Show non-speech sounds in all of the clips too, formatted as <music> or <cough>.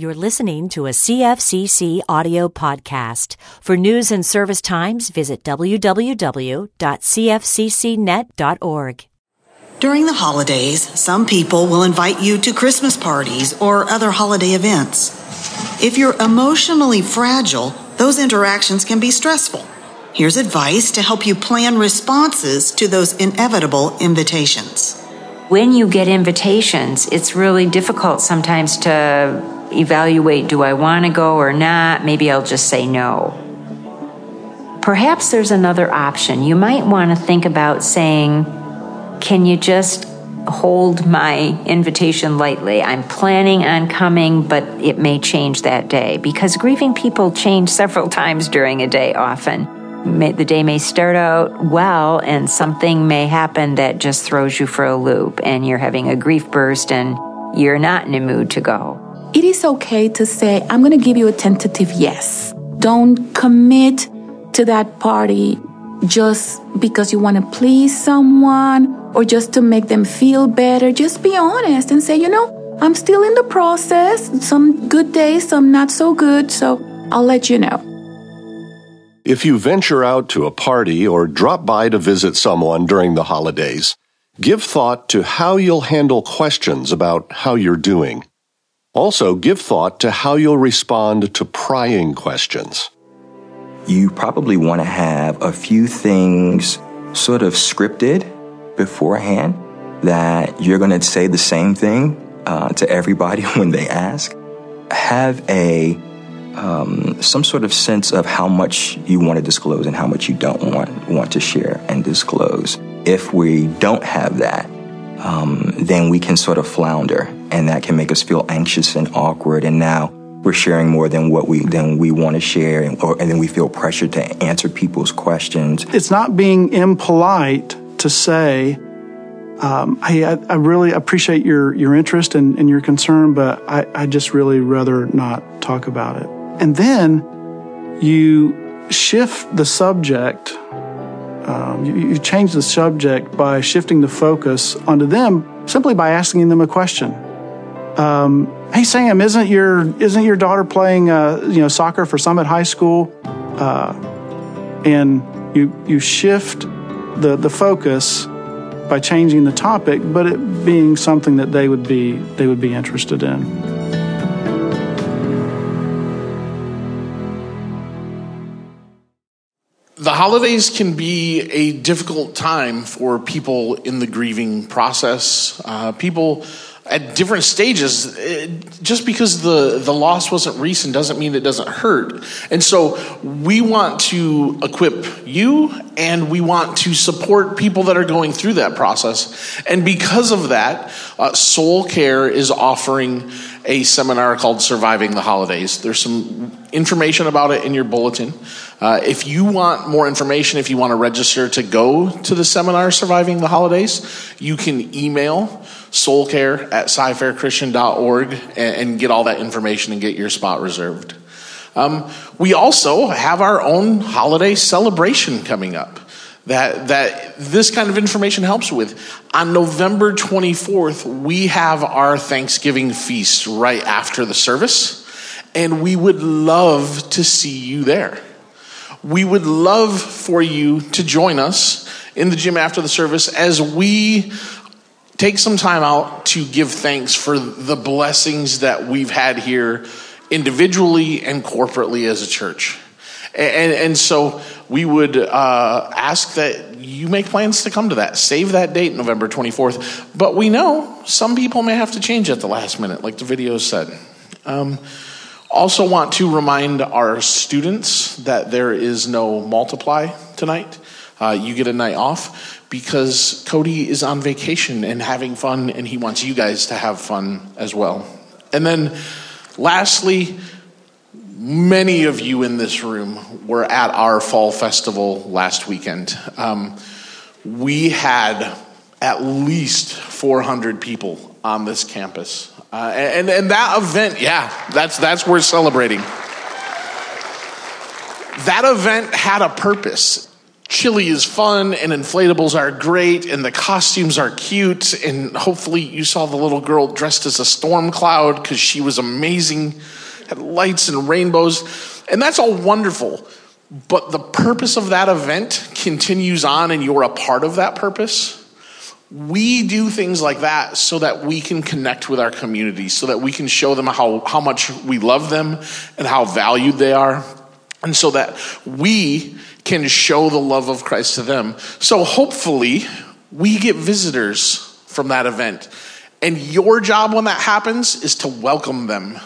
You're listening to a CFCC audio podcast. For news and service times, visit www.cfccnet.org. During the holidays, some people will invite you to Christmas parties or other holiday events. If you're emotionally fragile, those interactions can be stressful. Here's advice to help you plan responses to those inevitable invitations. When you get invitations, it's really difficult sometimes to evaluate do I want to go or not? Maybe I'll just say no. Perhaps there's another option. You might want to think about saying, Can you just hold my invitation lightly? I'm planning on coming, but it may change that day because grieving people change several <laughs> times during a day often. the day may start out well, and something may happen that just throws you for a loop, and you're having a grief burst and you're not in a mood to go it is okay to say, I'm going to give you a tentative yes. Don't commit to that party just because you want to please someone or just to make them feel better. Just be honest and say, you know, I'm still in the process. Some good days, some not so good. So I'll let you know. If you venture out to a party or drop by to visit someone during the holidays, give thought to how you'll handle questions about how you're doing. Also, give thought to how you'll respond to prying questions. You probably want to have a few things sort of scripted beforehand that you're going to say the same thing uh, to everybody <laughs> when they ask. Have a um, some sort of sense of how much you want to disclose and how much you don't want want to share and disclose. If we don't have that, um, then we can sort of flounder, and that can make us feel anxious and awkward. And now we're sharing more than what we than we want to share, and, or, and then we feel pressured to answer people's questions. It's not being impolite to say, um, "Hey, I, I, really appreciate your your interest and, and your concern, but I, I just really rather not talk about it." And then you shift the subject um, you, you change the subject by shifting the focus onto them simply by asking them a question. Um, hey Sam, isn't your isn't your daughter playing uh, you know soccer for Summit High School? Uh, and you you shift the the focus by changing the topic, but it being something that they would be they would be interested in. the holidays can be a difficult time for people in the grieving process. Uh, people at different stages, it, just because the, the loss wasn't recent doesn't mean it doesn't hurt. And so we want to equip you and we want to support people that are going through that process. And because of that, uh, Soul Care is offering a seminar called Surviving the Holidays. There's some information about it in your bulletin. Uh, if you want more information, if you want to register to go to the seminar Surviving the Holidays, you can email soulcare at cyfairchristian.org and, and get all that information and get your spot reserved. Um, we also have our own holiday celebration coming up that, that this kind of information helps with. On November 24th, we have our Thanksgiving feast right after the service, and we would love to see you there. We would love for you to join us in the gym after the service as we take some time out to give thanks for the blessings that we've had here individually and corporately as a church. And, and so we would uh, ask that you make plans to come to that. Save that date, November 24th. But we know some people may have to change at the last minute, like the video said. Um, also, want to remind our students that there is no multiply tonight. Uh, you get a night off because Cody is on vacation and having fun, and he wants you guys to have fun as well. And then, lastly, many of you in this room were at our fall festival last weekend. Um, we had at least 400 people on this campus. Uh, and, and that event, yeah, that's, that's worth celebrating. That event had a purpose. chili is fun and inflatables are great and the costumes are cute and hopefully you saw the little girl dressed as a storm cloud because she was amazing had lights and rainbows and that's all wonderful but the purpose of that event continues on and you're a part of that purpose we do things like that so that we can connect with our community so that we can show them how, how much we love them and how valued they are and so that we can show the love of Christ to them. So hopefully, we get visitors from that event. And your job when that happens is to welcome them,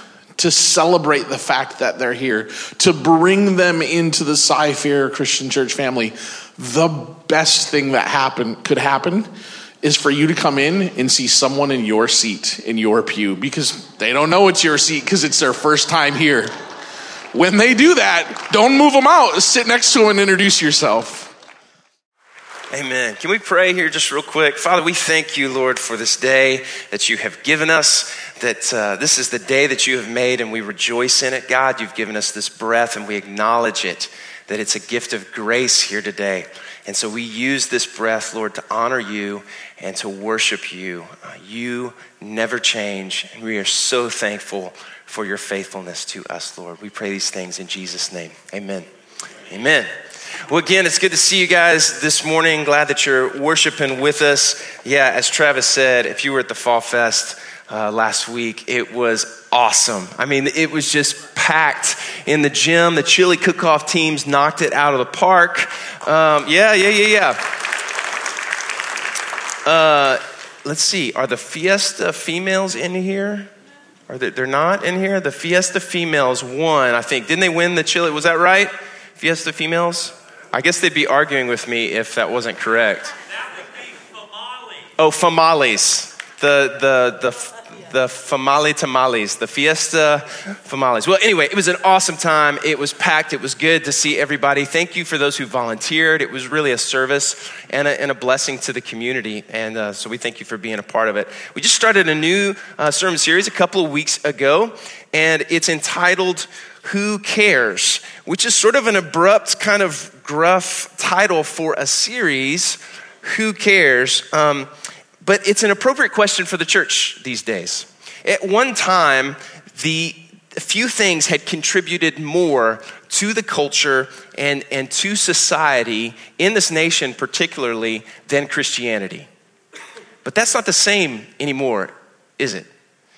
to celebrate the fact that they're here, to bring them into the Cy Fair Christian Church family. The best thing that happen could happen is for you to come in and see someone in your seat, in your pew, because they don't know it's your seat because it's their first time here. When they do that, don't move them out. Sit next to them and introduce yourself. Amen. Can we pray here just real quick? Father, we thank you, Lord, for this day that you have given us, that uh, this is the day that you have made, and we rejoice in it. God, you've given us this breath, and we acknowledge it, that it's a gift of grace here today. And so we use this breath, Lord, to honor you and to worship you. Uh, you never change, and we are so thankful for your faithfulness to us, Lord. We pray these things in Jesus' name. Amen. Amen. Well, again, it's good to see you guys this morning. Glad that you're worshiping with us. Yeah, as Travis said, if you were at the Fall Fest uh, last week, it was awesome. I mean, it was just packed in the gym. The chili cook off teams knocked it out of the park. Um, yeah, yeah, yeah, yeah. Uh, let's see. Are the Fiesta females in here? Are they, they're not in here? The Fiesta females won, I think. Didn't they win the chili? Was that right? Fiesta females? I guess they'd be arguing with me if that wasn't correct. That would be famales. Oh, famales. The, the, the, the famale tamales, the fiesta famales. Well, anyway, it was an awesome time. It was packed. It was good to see everybody. Thank you for those who volunteered. It was really a service and a, and a blessing to the community. And uh, so we thank you for being a part of it. We just started a new uh, sermon series a couple of weeks ago, and it's entitled Who Cares? Which is sort of an abrupt, kind of gruff title for a series. Who cares? Um, but it's an appropriate question for the church these days. At one time, the few things had contributed more to the culture and, and to society in this nation, particularly, than Christianity. But that's not the same anymore, is it?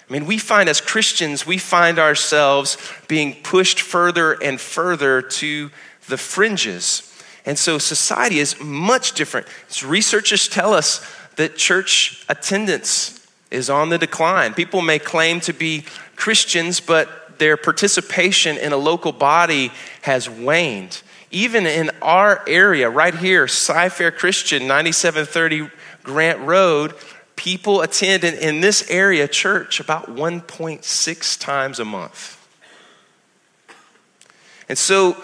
I mean, we find as Christians, we find ourselves being pushed further and further to the fringes. And so society is much different. As researchers tell us that church attendance is on the decline. People may claim to be Christians, but their participation in a local body has waned. Even in our area, right here, Cy-Fair Christian, 9730 Grant Road, people attend in, in this area church about 1.6 times a month. And so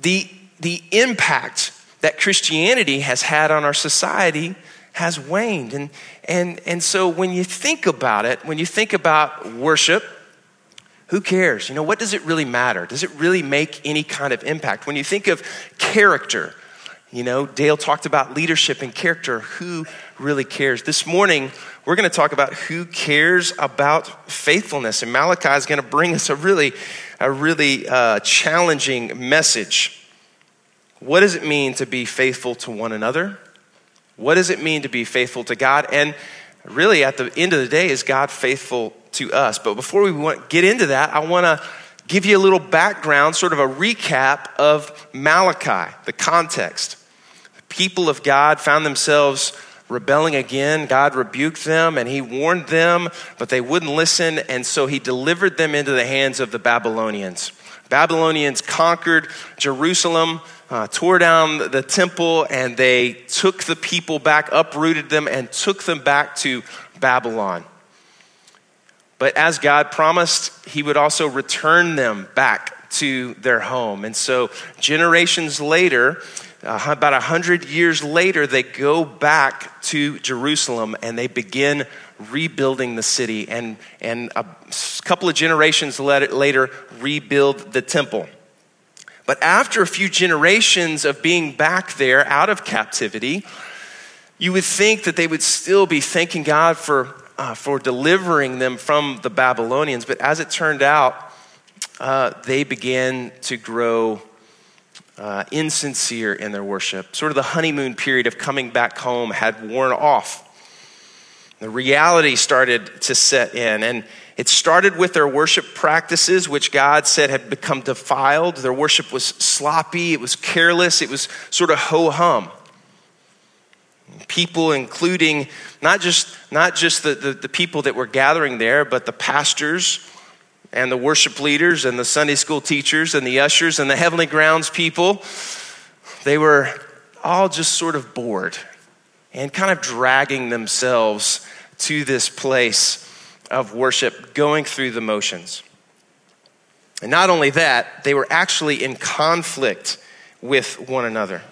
the, the impact that Christianity has had on our society has waned. And, and, and so when you think about it, when you think about worship, who cares? You know, what does it really matter? Does it really make any kind of impact? When you think of character, you know, Dale talked about leadership and character. Who really cares? This morning, we're going to talk about who cares about faithfulness. And Malachi is going to bring us a really, a really uh, challenging message. What does it mean to be faithful to one another? What does it mean to be faithful to God? And really, at the end of the day, is God faithful to us? But before we get into that, I want to give you a little background, sort of a recap of Malachi, the context. The people of God found themselves rebelling again. God rebuked them and he warned them, but they wouldn't listen, and so he delivered them into the hands of the Babylonians. Babylonians conquered Jerusalem uh, tore down the temple and they took the people back, uprooted them, and took them back to Babylon. But as God promised, He would also return them back to their home. And so, generations later, uh, about a hundred years later, they go back to Jerusalem and they begin rebuilding the city. And, and a couple of generations later, rebuild the temple. But after a few generations of being back there out of captivity, you would think that they would still be thanking God for, uh, for delivering them from the Babylonians. But as it turned out, uh, they began to grow uh, insincere in their worship. Sort of the honeymoon period of coming back home had worn off. The reality started to set in, and it started with their worship practices, which God said had become defiled. Their worship was sloppy, it was careless, it was sort of ho hum. People, including not just, not just the, the, the people that were gathering there, but the pastors, and the worship leaders and the Sunday school teachers and the ushers and the heavenly grounds people, they were all just sort of bored and kind of dragging themselves to this place of worship, going through the motions. And not only that, they were actually in conflict with one another,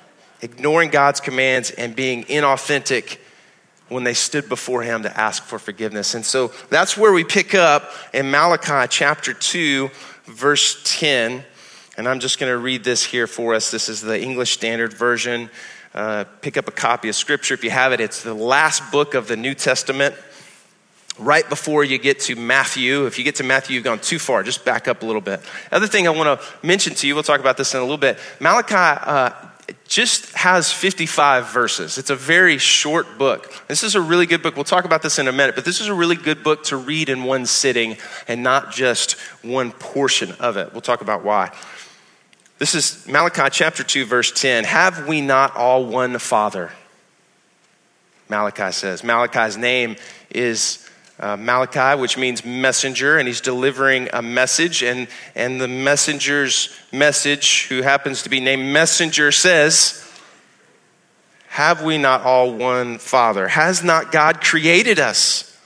ignoring God's commands and being inauthentic when they stood before him to ask for forgiveness. And so that's where we pick up in Malachi chapter 2, verse 10. And I'm just going to read this here for us. This is the English Standard Version. Uh, pick up a copy of Scripture if you have it. It's the last book of the New Testament, right before you get to Matthew. If you get to Matthew, you've gone too far. Just back up a little bit. Other thing I want to mention to you, we'll talk about this in a little bit. Malachi uh, just has 55 verses. It's a very short book. This is a really good book. We'll talk about this in a minute, but this is a really good book to read in one sitting and not just one portion of it. We'll talk about why. This is Malachi chapter 2, verse 10. Have we not all one Father? Malachi says. Malachi's name is uh, Malachi, which means messenger, and he's delivering a message. And, and the messenger's message, who happens to be named Messenger, says, Have we not all one Father? Has not God created us?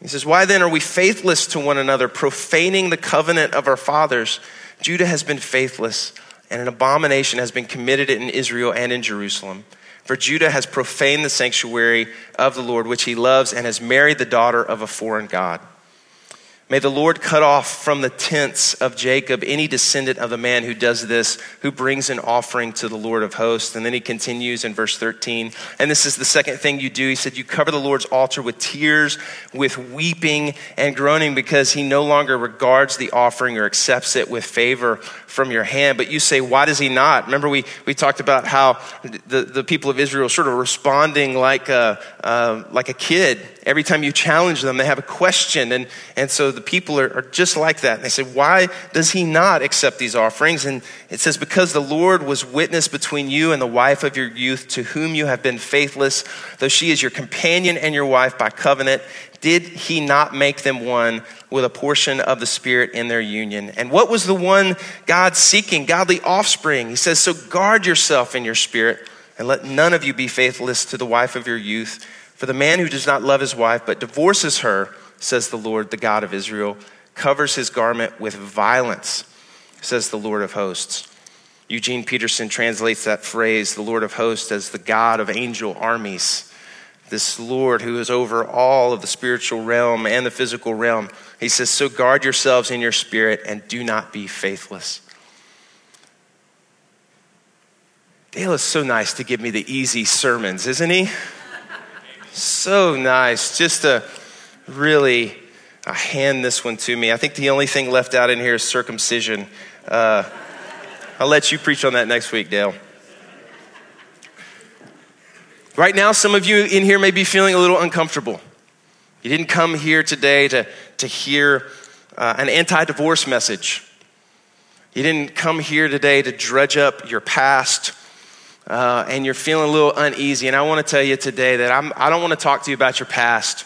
He says, Why then are we faithless to one another, profaning the covenant of our fathers? Judah has been faithless, and an abomination has been committed in Israel and in Jerusalem. For Judah has profaned the sanctuary of the Lord, which he loves, and has married the daughter of a foreign God. May the Lord cut off from the tents of Jacob any descendant of the man who does this, who brings an offering to the Lord of hosts. And then he continues in verse 13. And this is the second thing you do. He said, You cover the Lord's altar with tears, with weeping and groaning, because he no longer regards the offering or accepts it with favor from your hand. But you say, Why does he not? Remember, we, we talked about how the, the people of Israel sort of responding like a, uh, like a kid. Every time you challenge them, they have a question. And, and so the people are, are just like that. And they say, Why does he not accept these offerings? And it says, Because the Lord was witness between you and the wife of your youth, to whom you have been faithless, though she is your companion and your wife by covenant. Did he not make them one with a portion of the Spirit in their union? And what was the one God seeking? Godly offspring. He says, So guard yourself in your spirit, and let none of you be faithless to the wife of your youth. For the man who does not love his wife, but divorces her, says the Lord, the God of Israel, covers his garment with violence, says the Lord of hosts. Eugene Peterson translates that phrase, the Lord of hosts, as the God of angel armies. This Lord who is over all of the spiritual realm and the physical realm. He says, So guard yourselves in your spirit and do not be faithless. Dale is so nice to give me the easy sermons, isn't he? so nice. Just to really uh, hand this one to me. I think the only thing left out in here is circumcision. Uh, I'll let you preach on that next week, Dale. Right now, some of you in here may be feeling a little uncomfortable. You didn't come here today to, to hear uh, an anti divorce message. You didn't come here today to dredge up your past uh, and you're feeling a little uneasy. And I want to tell you today that I'm, I don't want to talk to you about your past.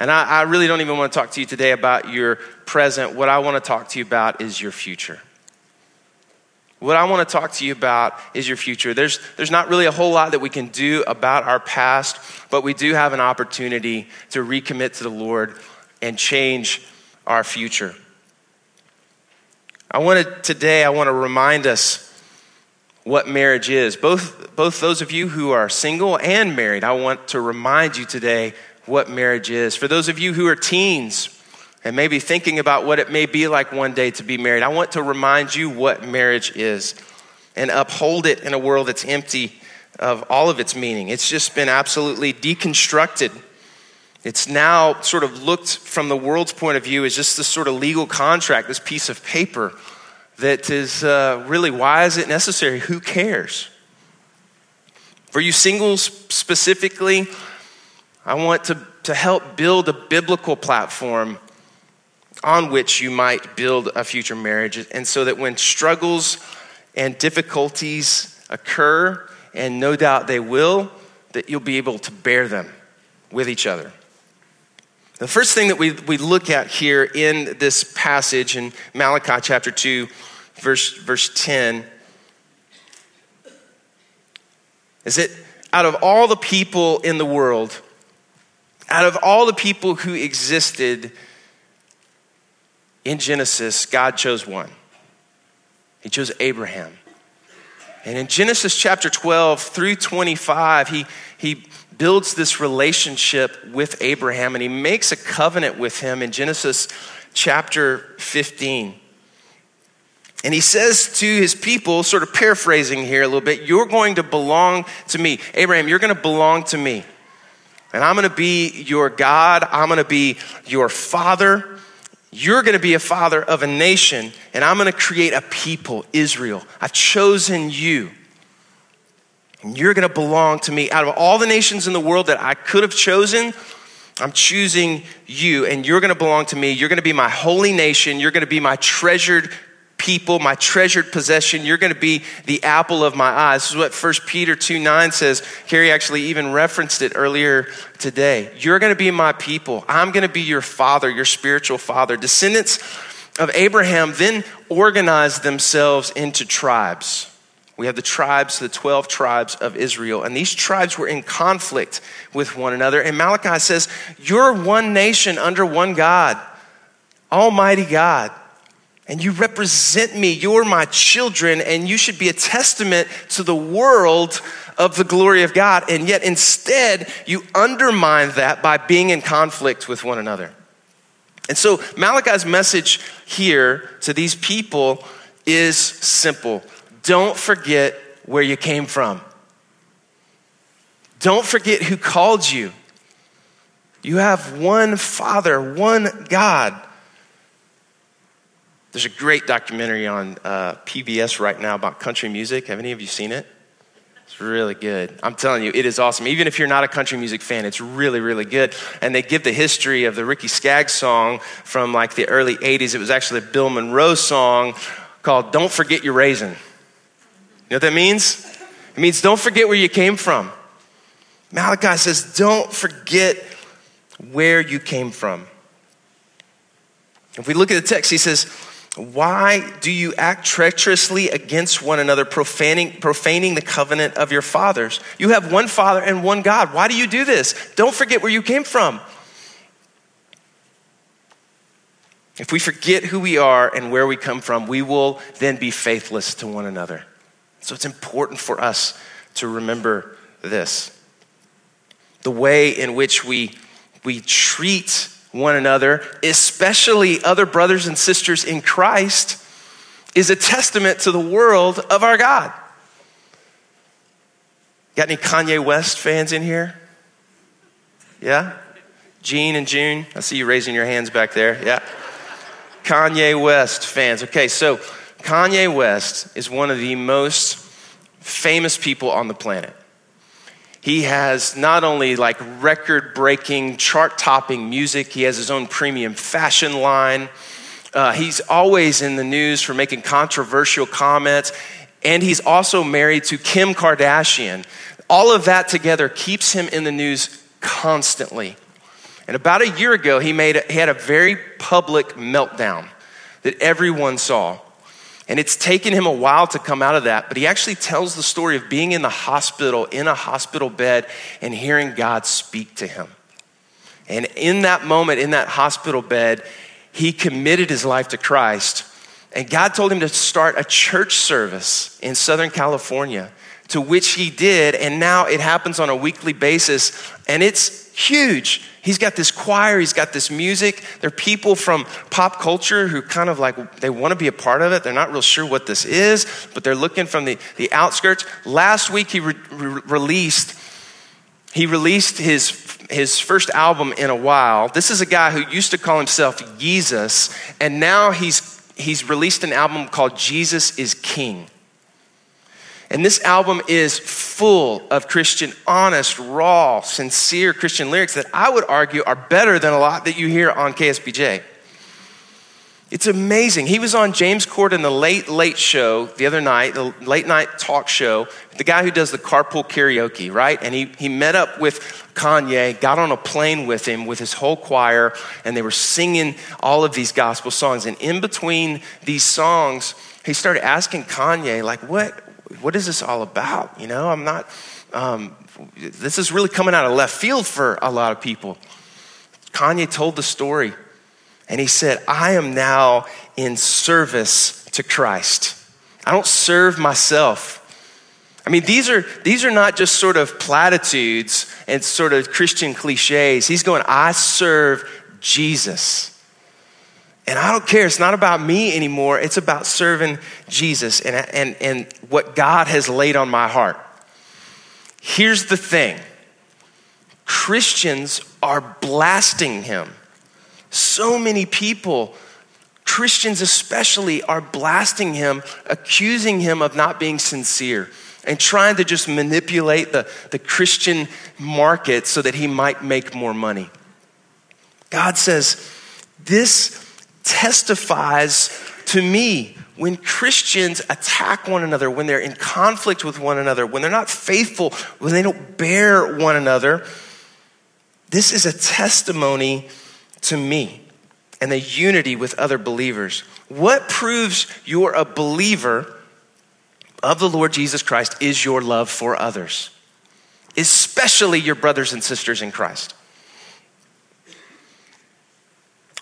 And I, I really don't even want to talk to you today about your present. What I want to talk to you about is your future. What I want to talk to you about is your future. There's, there's not really a whole lot that we can do about our past, but we do have an opportunity to recommit to the Lord and change our future. I want to, today, I want to remind us what marriage is. Both, both those of you who are single and married, I want to remind you today what marriage is. For those of you who are teens, and maybe thinking about what it may be like one day to be married, I want to remind you what marriage is and uphold it in a world that's empty of all of its meaning. It's just been absolutely deconstructed. It's now sort of looked from the world's point of view as just this sort of legal contract, this piece of paper that is uh, really why is it necessary? Who cares? For you singles specifically, I want to, to help build a biblical platform on which you might build a future marriage. And so that when struggles and difficulties occur, and no doubt they will, that you'll be able to bear them with each other. The first thing that we, we look at here in this passage in Malachi chapter 2, verse, verse 10, is that out of all the people in the world, out of all the people who existed in Genesis, God chose one. He chose Abraham. And in Genesis chapter 12 through 25, he, he builds this relationship with Abraham and he makes a covenant with him in Genesis chapter 15. And he says to his people, sort of paraphrasing here a little bit, You're going to belong to me. Abraham, you're going to belong to me. And I'm to be your God. I'm to be your father. You're to be a father of a nation. And I'm to create a people, Israel. I've chosen you. And you're to belong to me. Out of all the nations in the world that I could have chosen, I'm choosing you, and you're to belong to me. You're to be my holy nation. You're to be my treasured people, my treasured possession. You're going to be the apple of my eye. This is what 1 Peter 2 9 says. Carrie actually even referenced it earlier today. You're going to be my people. I'm going to be your father, your spiritual father. Descendants of Abraham then organized themselves into tribes. We have the tribes, the 12 tribes of Israel, and these tribes were in conflict with one another. And Malachi says, You're one nation under one God, Almighty God and you represent me. You're my children, and you should be a testament to the world of the glory of God. And yet, instead, you undermine that by being in conflict with one another. And so, Malachi's message here to these people is simple don't forget where you came from, don't forget who called you. You have one Father, one God. There's a great documentary on uh, PBS right now about country music. Have any of you seen it? It's really good. I'm telling you, it is awesome. Even if you're not a country music fan, it's really, really good. And they give the history of the Ricky Skaggs song from like the early 80s. It was actually a Bill Monroe song called Don't Forget Your Raisin. You know what that means? It means don't forget where you came from. Malachi says, don't forget where you came from. If we look at the text, he says, why do you act treacherously against one another, profaning, profaning the covenant of your fathers? You have one Father and one God. Why do you do this? Don't forget where you came from. If we forget who we are and where we come from, we will then be faithless to one another. So it's important for us to remember this. The way in which we, we treat one another, especially other brothers and sisters in Christ, is a testament to the world of our God. Got any Kanye West fans in here? Yeah? Gene and June, I see you raising your hands back there. Yeah. Kanye West fans. Okay, so Kanye West is one of the most famous people on the planet. He has not only like record breaking, chart topping music, he has his own premium fashion line. Uh, he's always in the news for making controversial comments. And he's also married to Kim Kardashian. All of that together keeps him in the news constantly. And about a year ago, he, made a, he had a very public meltdown that everyone saw. And it's taken him a while to come out of that, but he actually tells the story of being in the hospital, in a hospital bed, and hearing God speak to him. And in that moment, in that hospital bed, he committed his life to Christ. And God told him to start a church service in Southern California to which he did, and now it happens on a weekly basis, and it's huge. He's got this choir, he's got this music. There are people from pop culture who kind of like, they want to be a part of it. They're not real sure what this is, but they're looking from the, the outskirts. Last week he re- re- released, he released his, his first album in a while. This is a guy who used to call himself Jesus, and now he's, he's released an album called Jesus is King. And this album is full of Christian, honest, raw, sincere Christian lyrics that I would argue are better than a lot that you hear on KSBJ. It's amazing. He was on James Corden, the Late Late Show the other night, the late night talk show, the guy who does the carpool karaoke, right? And he, he met up with Kanye, got on a plane with him with his whole choir, and they were singing all of these gospel songs. And in between these songs, he started asking Kanye, like, what, what is this all about? You know, I'm not, um, this is really coming out of left field for a lot of people. Kanye told the story and he said, I am now in service to Christ. I don't serve myself. I mean, these are, these are not just sort of platitudes and sort of Christian cliches. He's going, I serve Jesus. And I don't care. It's not about me anymore. It's about serving Jesus and, and, and what God has laid on my heart. Here's the thing Christians are blasting him. So many people, Christians especially, are blasting him, accusing him of not being sincere and trying to just manipulate the, the Christian market so that he might make more money. God says, This testifies to me when Christians attack one another, when they're in conflict with one another, when they're not faithful, when they don't bear one another, this is a testimony to me and the unity with other believers. What proves you're a believer of the Lord Jesus Christ is your love for others, especially your brothers and sisters in Christ.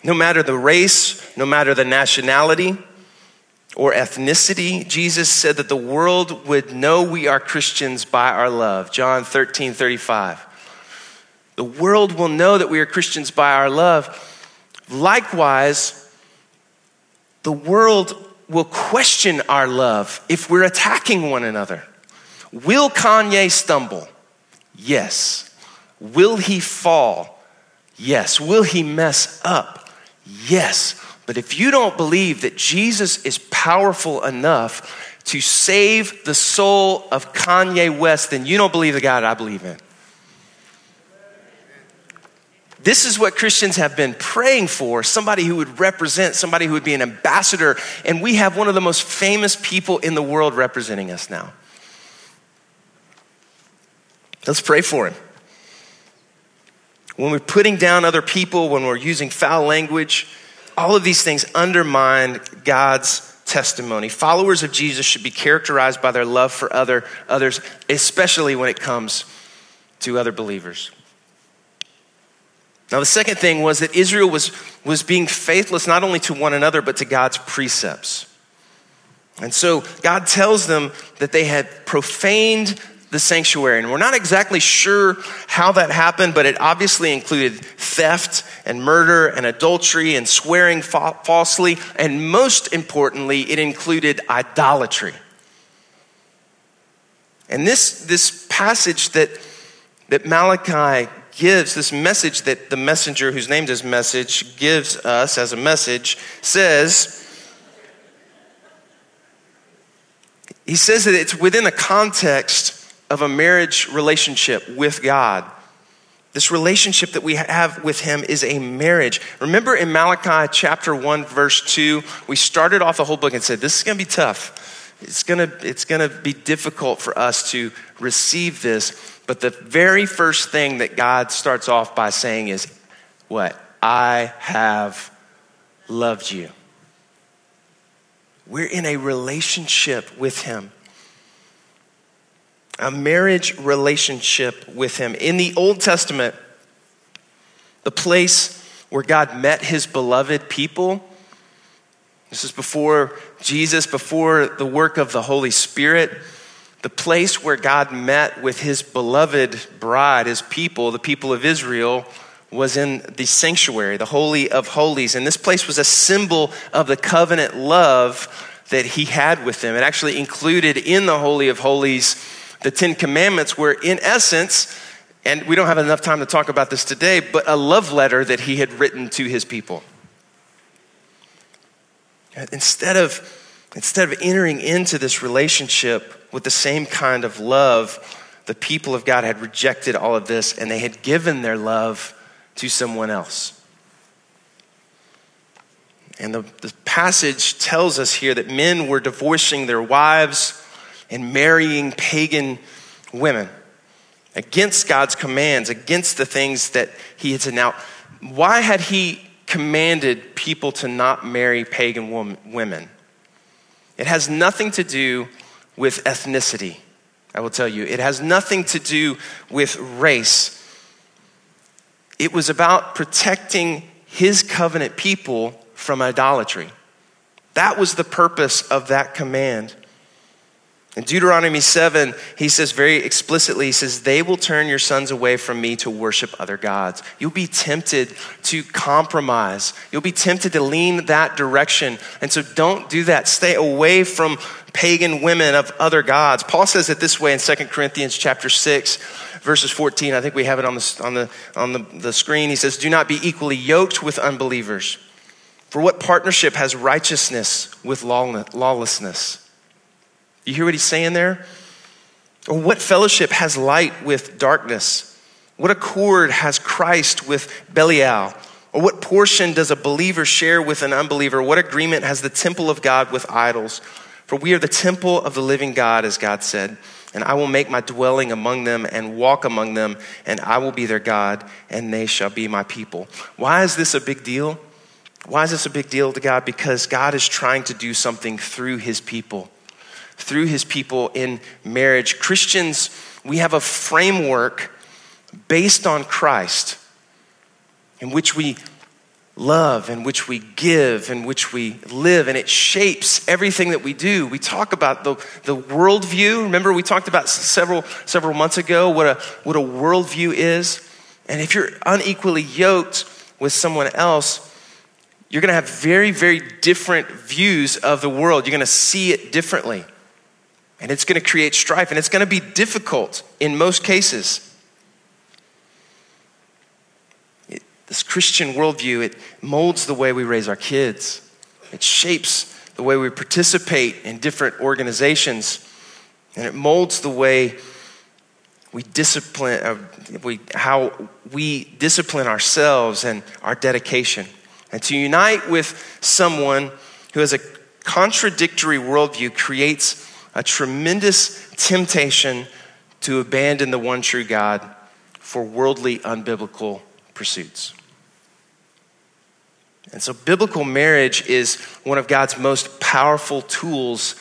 No matter the race, no matter the nationality or ethnicity, Jesus said that the world would know we are Christians by our love. John 13, 35. The world will know that we are Christians by our love. Likewise, the world will question our love if we're attacking one another. Will Kanye stumble? Yes. Will he fall? Yes. Will he mess up? Yes. But if you don't believe that Jesus is powerful enough to save the soul of Kanye West, then you don't believe the God I believe in. This is what Christians have been praying for somebody who would represent, somebody who would be an ambassador. And we have one of the most famous people in the world representing us now. Let's pray for him when we're putting down other people, when we're using foul language, all of these things undermine God's testimony. Followers of Jesus should be characterized by their love for other, others, especially when it comes to other believers. Now, the second thing was that Israel was, was being faithless not only to one another, but to God's precepts. And so God tells them that they had profaned the sanctuary. And we're not exactly sure how that happened, but it obviously included theft and murder and adultery and swearing fa- falsely. And most importantly, it included idolatry. And this, this passage that, that Malachi gives, this message that the messenger who's named his message gives us as a message, says, he says that it's within a context of a marriage relationship with God. This relationship that we have with Him is a marriage. Remember in Malachi chapter 1, verse 2, we started off the whole book and said, This is going to be tough. It's going to, it's going to be difficult for us to receive this. But the very first thing that God starts off by saying is, What? I have loved you. We're in a relationship with Him a marriage relationship with Him. In the Old Testament, the place where God met His beloved people, this is before Jesus, before the work of the Holy Spirit. the place where God met with his beloved bride, his people, the people of Israel, was in the sanctuary, the Holy of Holies. And this place was a symbol of the covenant love that he had with them. It actually included in the Holy of Holies the Ten Commandments, were in essence, and we don't have enough time to talk about this today, but a love letter that he had written to his people. Instead of, instead of entering into this relationship with the same kind of love, the people of God had rejected all of this and they had given their love to someone else. And the, the passage tells us here that men were divorcing their wives and marrying pagan women against God's commands, against the things that He had said. Now, why had He commanded people to not marry pagan women? It has nothing to do with ethnicity, I will tell you. It has nothing to do with race. It was about protecting His covenant people from idolatry. That was the purpose of that command. In Deuteronomy 7, he says very explicitly, he says, They will turn your sons away from me to worship other gods. You'll be tempted to compromise. You'll be tempted to lean that direction. And so don't do that. Stay away from pagan women of other gods. Paul says it this way in 2 Corinthians chapter 6, verses 14. I think we have it on the, on the, on the, the screen. He says, Do not be equally yoked with unbelievers. For what partnership has righteousness with lawlessness? You hear what he's saying there? Or what fellowship has light with darkness? What accord has Christ with Belial? Or what portion does a believer share with an unbeliever? What agreement has the temple of God with idols? For we are the temple of the living God, as God said. And I will make my dwelling among them and walk among them, and I will be their God, and they shall be my people. Why is this a big deal? Why is this a big deal to God? Because God is trying to do something through his people through his people in marriage. Christians, we have a framework based on Christ in which we love, in which we give, in which we live, and it shapes everything that we do. We talk about the, the worldview. Remember, we talked about several, several months ago what a, what a worldview is. And if you're unequally yoked with someone else, you're going to have very, very different views of the world. You're going to see it differently. And it's going to create strife, and it's going to be difficult in most cases. It, this Christian worldview, it molds the way we raise our kids. It shapes the way we participate in different organizations. And it molds the way we discipline, uh, we, how we discipline ourselves and our dedication. And to unite with someone who has a contradictory worldview creates a tremendous temptation to abandon the one true God for worldly, unbiblical pursuits. And so, biblical marriage is one of God's most powerful tools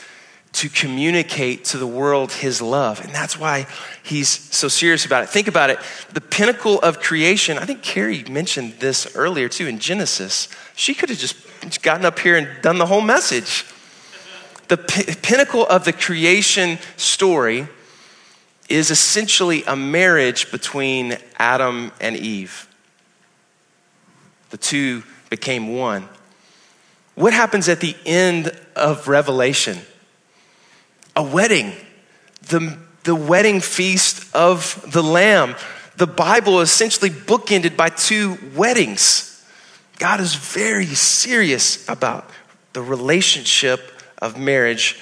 to communicate to the world his love. And that's why he's so serious about it. Think about it. The pinnacle of creation, I think Carrie mentioned this earlier too in Genesis. She could have just gotten up here and done the whole message the p- pinnacle of the creation story is essentially a marriage between Adam and Eve. The two became one. What happens at the end of Revelation? A wedding, the, the wedding feast of the Lamb. The Bible is essentially bookended by two weddings. God is very serious about the relationship of marriage.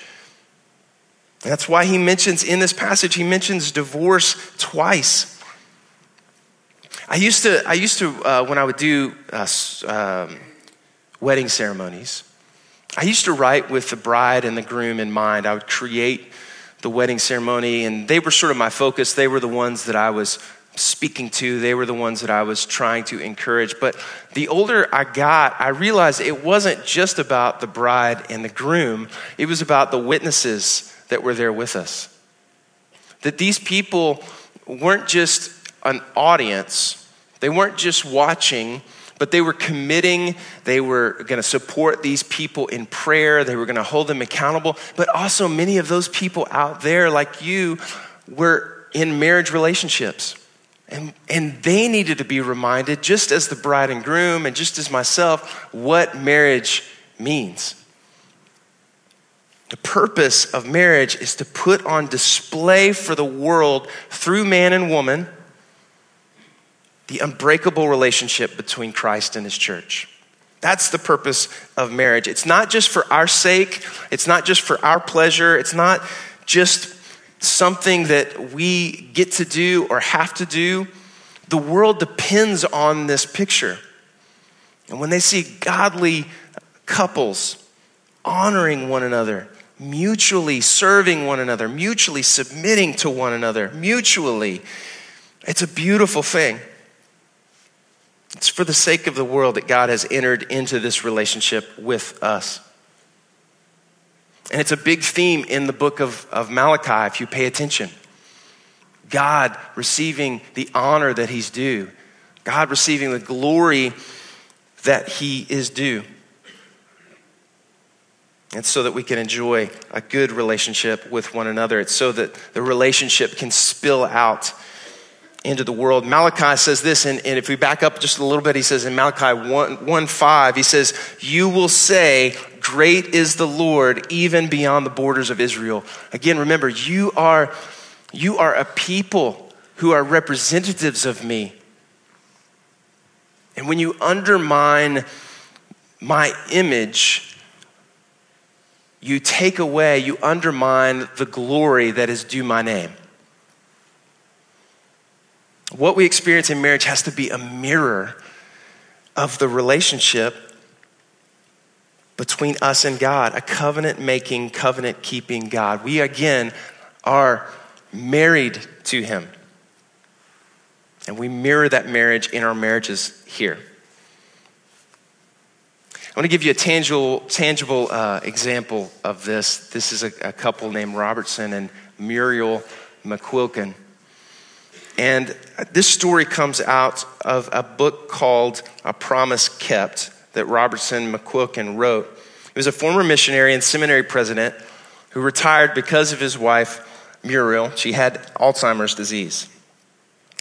That's why he mentions in this passage, he mentions divorce twice. I used to, I used to uh, when I would do uh, um, wedding ceremonies, I used to write with the bride and the groom in mind. I would create the wedding ceremony, and they were sort of my focus. They were the ones that I was speaking to. They were the ones that I was trying to encourage. But the older I got, I realized it wasn't just about the bride and the groom, it was about the witnesses that were there with us. That these people weren't just an audience, they weren't just watching, but they were committing, they were going to support these people in prayer, they were going to hold them accountable. But also, many of those people out there, like you, were in marriage relationships. And, and they needed to be reminded, just as the bride and groom, and just as myself, what marriage means. The purpose of marriage is to put on display for the world through man and woman the unbreakable relationship between Christ and his church. That's the purpose of marriage. It's not just for our sake, it's not just for our pleasure, it's not just something that we get to do or have to do. The world depends on this picture. And when they see godly couples honoring one another, mutually serving one another, mutually submitting to one another, mutually, it's a beautiful thing. It's for the sake of the world that God has entered into this relationship with us. And it's a big theme in the book of, of Malachi, if you pay attention. God receiving the honor that he's due, God receiving the glory that he is due. It's so that we can enjoy a good relationship with one another. It's so that the relationship can spill out into the world. Malachi says this, and, and if we back up just a little bit, he says in Malachi 1, 1 5, he says, You will say, Great is the Lord, even beyond the borders of Israel. Again, remember, you are, you are a people who are representatives of me. And when you undermine my image, you take away, you undermine the glory that is due my name. What we experience in marriage has to be a mirror of the relationship between us and God, a covenant making, covenant keeping God. We again are married to Him. And we mirror that marriage in our marriages here. I want to give you a tangible, tangible uh, example of this. This is a, a couple named Robertson and Muriel McQuilkin. And this story comes out of a book called A Promise Kept that Robertson McQuilkin wrote. He was a former missionary and seminary president who retired because of his wife, Muriel. She had Alzheimer's disease.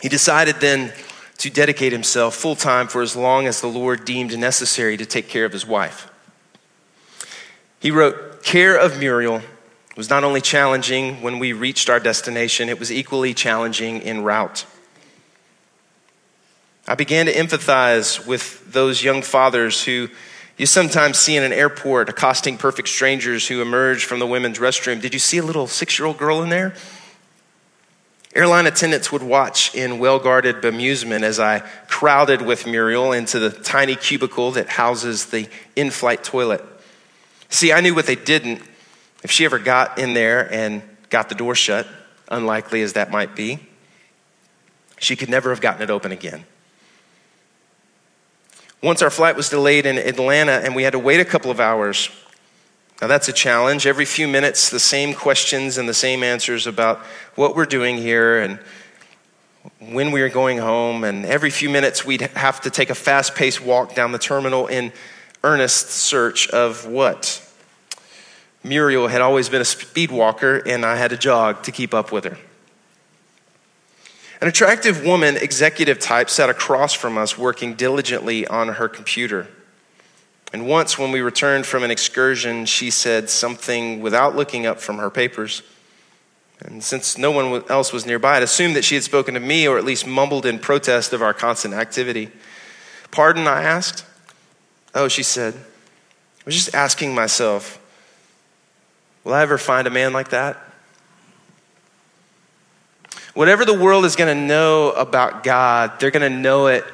He decided then to dedicate himself full time for as long as the Lord deemed necessary to take care of his wife. He wrote, Care of Muriel was not only challenging when we reached our destination, it was equally challenging en route. I began to empathize with those young fathers who you sometimes see in an airport accosting perfect strangers who emerge from the women's restroom. Did you see a little six year old girl in there? Airline attendants would watch in well guarded bemusement as I crowded with Muriel into the tiny cubicle that houses the in flight toilet. See, I knew what they didn't if she ever got in there and got the door shut, unlikely as that might be, she could never have gotten it open again. Once our flight was delayed in Atlanta and we had to wait a couple of hours. Now that's a challenge. Every few minutes, the same questions and the same answers about what we're doing here and when we are going home. And every few minutes, we'd have to take a fast paced walk down the terminal in earnest search of what? Muriel had always been a speed walker, and I had to jog to keep up with her. An attractive woman, executive type, sat across from us working diligently on her computer. And once, when we returned from an excursion, she said something without looking up from her papers. And since no one else was nearby, I'd assumed that she had spoken to me or at least mumbled in protest of our constant activity. Pardon, I asked. Oh, she said, I was just asking myself, Will I ever find a man like that? Whatever the world is going to know about God, they're going to know it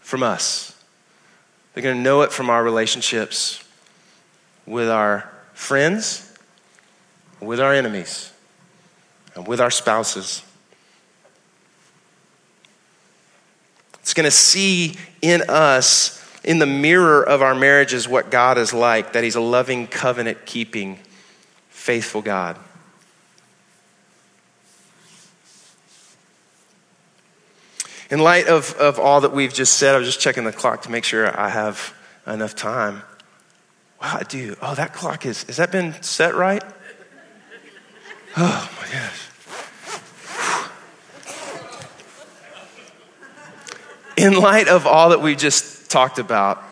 from us. They're going to know it from our relationships with our friends, with our enemies, and with our spouses. It's going to see in us, in the mirror of our marriages, what God is like that He's a loving, covenant keeping faithful God. In light of, of all that we've just said, I was just checking the clock to make sure I have enough time. Wow, I do. Oh, that clock is, has that been set right? Oh my gosh. In light of all that we just talked about,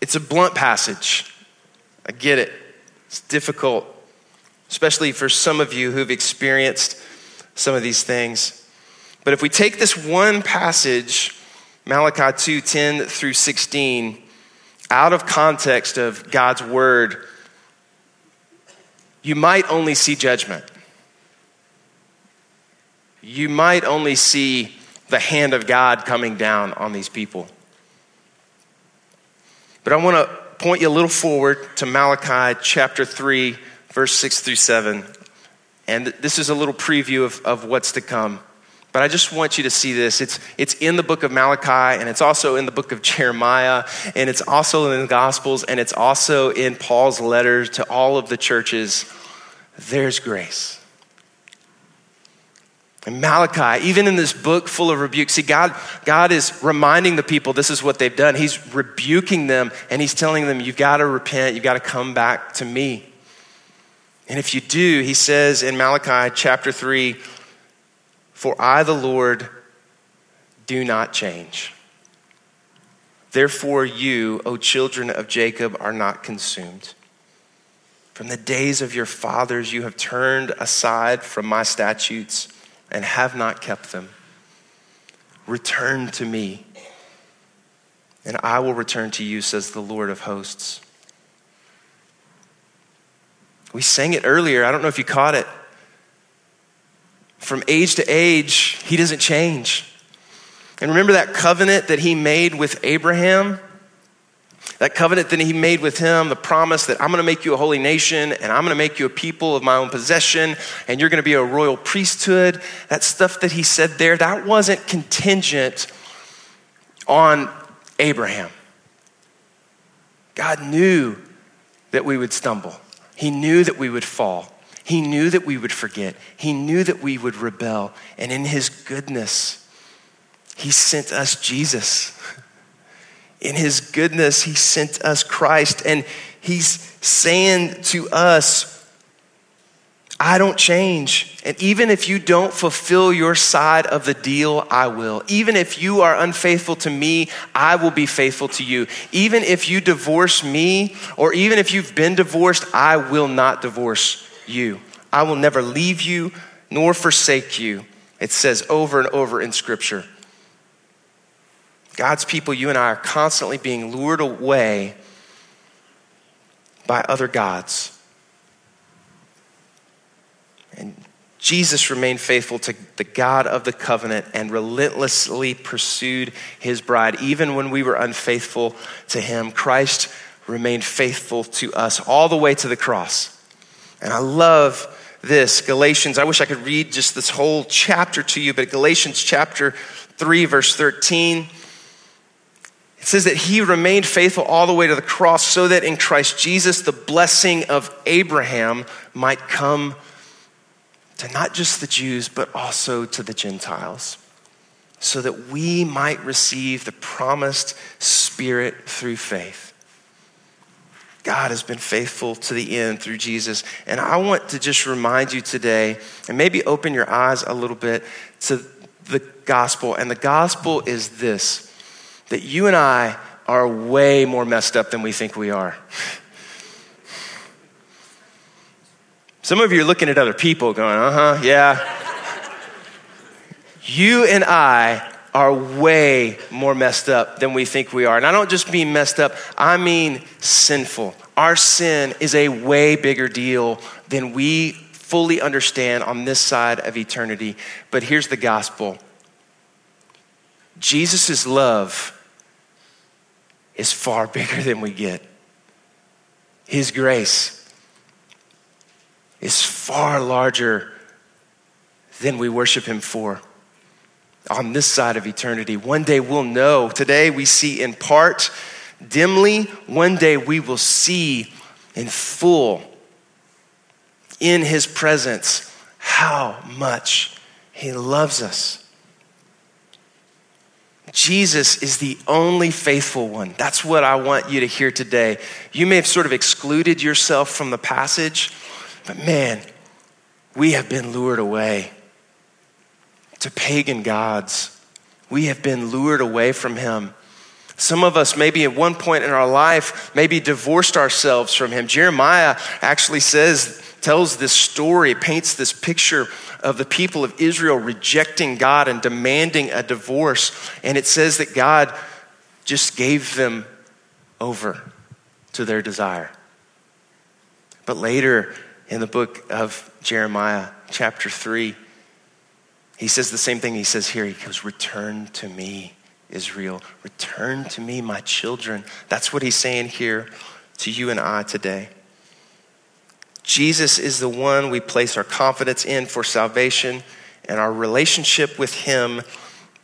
it's a blunt passage. I get it. It's difficult, especially for some of you who've experienced some of these things. But if we take this one passage, Malachi 2 10 through 16, out of context of God's word, you might only see judgment. You might only see the hand of God coming down on these people. But I want to point you a little forward to Malachi chapter 3, verse 6 through 7. And this is a little preview of, of what's to come. But I just want you to see this. It's, it's in the book of Malachi, and it's also in the book of Jeremiah, and it's also in the Gospels, and it's also in Paul's letter to all of the churches. There's grace. And Malachi, even in this book full of rebuke, see, God, God is reminding the people this is what they've done. He's rebuking them, and He's telling them, You've got to repent, you've got to come back to me. And if you do, He says in Malachi chapter 3, for I, the Lord, do not change. Therefore, you, O children of Jacob, are not consumed. From the days of your fathers, you have turned aside from my statutes and have not kept them. Return to me, and I will return to you, says the Lord of hosts. We sang it earlier. I don't know if you caught it. From age to age, he doesn't change. And remember that covenant that he made with Abraham? That covenant that he made with him, the promise that I'm going to make you a holy nation and I'm going to make you a people of my own possession and you're going to be a royal priesthood. That stuff that he said there, that wasn't contingent on Abraham. God knew that we would stumble, He knew that we would fall. He knew that we would forget. He knew that we would rebel. And in His goodness, He sent us Jesus. In His goodness, He sent us Christ. And He's saying to us, I don't change. And even if you don't fulfill your side of the deal, I will. Even if you are unfaithful to me, I will be faithful to you. Even if you divorce me, or even if you've been divorced, I will not divorce you. I will never leave you nor forsake you. It says over and over in Scripture. God's people, you and I, are constantly being lured away by other gods. And Jesus remained faithful to the God of the covenant and relentlessly pursued his bride. Even when we were unfaithful to him, Christ remained faithful to us all the way to the cross. And I love this Galatians. I wish I could read just this whole chapter to you, but Galatians chapter 3, verse 13. It says that he remained faithful all the way to the cross so that in Christ Jesus the blessing of Abraham might come to not just the Jews, but also to the Gentiles, so that we might receive the promised Spirit through faith. God has been faithful to the end through Jesus. And I want to just remind you today, and maybe open your eyes a little bit to the gospel. And the gospel is this that you and I are way more messed up than we think we are. Some of you are looking at other people going, uh huh, yeah. you and I are way more messed up than we think we are. And I don't just mean messed up, I mean sinful. Our sin is a way bigger deal than we fully understand on this side of eternity. But here's the gospel Jesus' love is far bigger than we get. His grace is far larger than we worship Him for on this side of eternity. One day we'll know. Today we see in part, dimly. One day we will see in full, in His presence, how much He loves us. Jesus is the only faithful one. That's what I want you to hear today. You may have sort of excluded yourself from the passage, but man, we have been lured away to pagan gods. We have been lured away from Him. Some of us, maybe at one point in our life, maybe divorced ourselves from Him. Jeremiah actually says, tells this story, paints this picture of the people of Israel rejecting God and demanding a divorce. And it says that God just gave them over to their desire. But later in the book of Jeremiah, chapter 3, he says the same thing he says here. He goes, Return to me, Israel. Return to me, my children. That's what he's saying here to you and I today. Jesus is the one we place our confidence in for salvation, and our relationship with him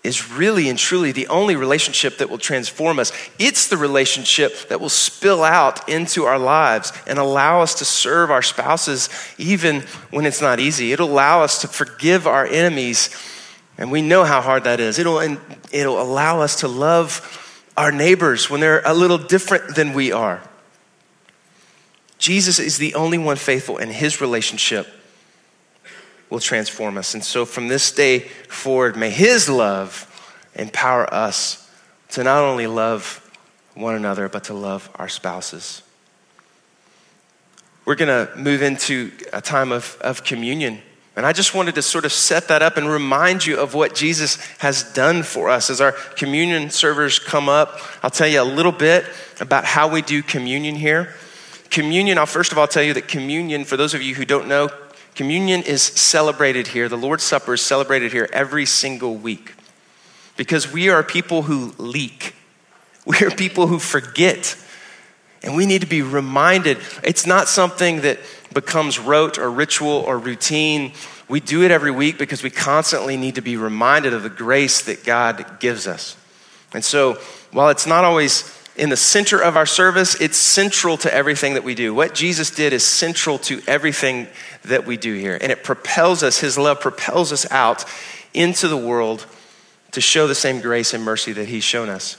is really and truly the only relationship that will transform us. It's the relationship that will spill out into our lives and allow us to serve our spouses even when it's not easy. It'll allow us to forgive our enemies, and we know how hard that is. It'll, it'll allow us to love our neighbors when they're a little different than we are. Jesus is the only one faithful, and his relationship will transform us. And so from this day forward, may his love empower us to not only love one another, but to love our spouses. We're going to move into a time of, of communion. And I just wanted to sort of set that up and remind you of what Jesus has done for us. As our communion servers come up, I'll tell you a little bit about how we do communion here. Communion, I'll first of all tell you that communion, for those of you who don't know, communion is celebrated here. The Lord's Supper is celebrated here every single week because we are people who leak. We are people who forget. And we need to be reminded. It's not something that becomes rote or ritual or routine. We do it every week because we constantly need to be reminded of the grace that God gives us. And so, while it's not always in the center of our service, it's central to everything that we do. What Jesus did is central to everything that we do here. And it propels us, His love propels us out into the world to show the same grace and mercy that He's shown us.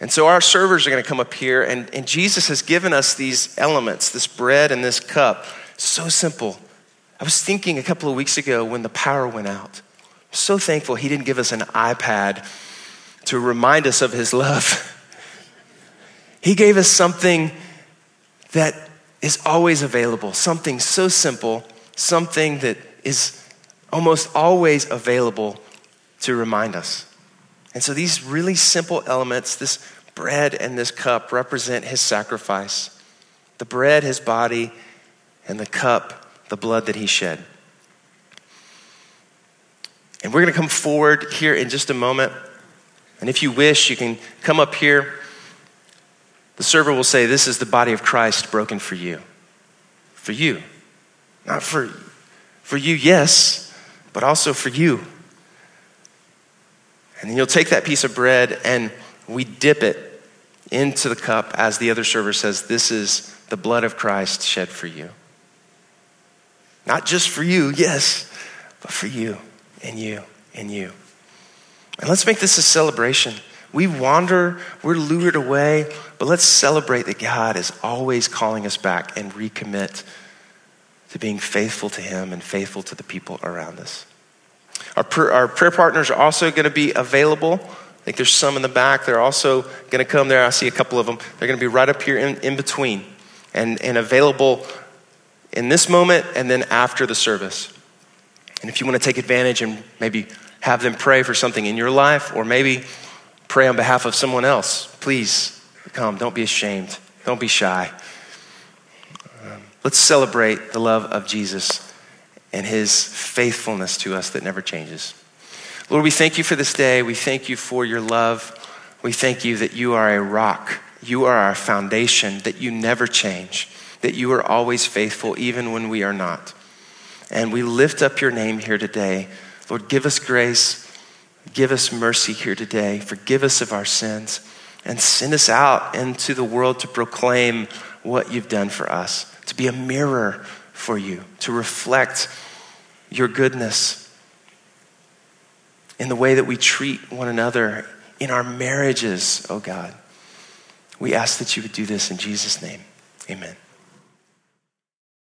And so our servers are going to come up here, and, and Jesus has given us these elements this bread and this cup. So simple. I was thinking a couple of weeks ago when the power went out. I'm so thankful He didn't give us an iPad to remind us of His love. <laughs> He gave us something that is always available, something so simple, something that is almost always available to remind us. And so these really simple elements, this bread and this cup, represent his sacrifice. The bread, his body, and the cup, the blood that he shed. And we're going to come forward here in just a moment. And if you wish, you can come up here. The server will say, This is the body of Christ broken for you. For you. Not for, for you, yes, but also for you. And then you'll take that piece of bread and we dip it into the cup as the other server says, This is the blood of Christ shed for you. Not just for you, yes, but for you and you and you. And let's make this a celebration. We wander, we're lured away, but let's celebrate that God is always calling us back and recommit to being faithful to Him and faithful to the people around us. Our, pr- our prayer partners are also going to be available. I think there's some in the back. They're also going to come there. I see a couple of them. They're going to be right up here in, in between and, and available in this moment and then after the service. And if you want to take advantage and maybe have them pray for something in your life or maybe pray on behalf of someone else, please come. Don't be ashamed. Don't be shy. Um, let's celebrate the love of Jesus and his faithfulness to us that never changes. Lord, we thank you for this day. We thank you for your love. We thank you that you are a rock. You are our foundation, that you never change, that you are always faithful, even when we are not. And we lift up your name here today. Lord, give us grace Give us mercy here today. Forgive us of our sins and send us out into the world to proclaim what you've done for us, to be a mirror for you, to reflect your goodness. in the way that we treat one another in our marriages, oh God. We ask that you would do this in Jesus' name. Amen.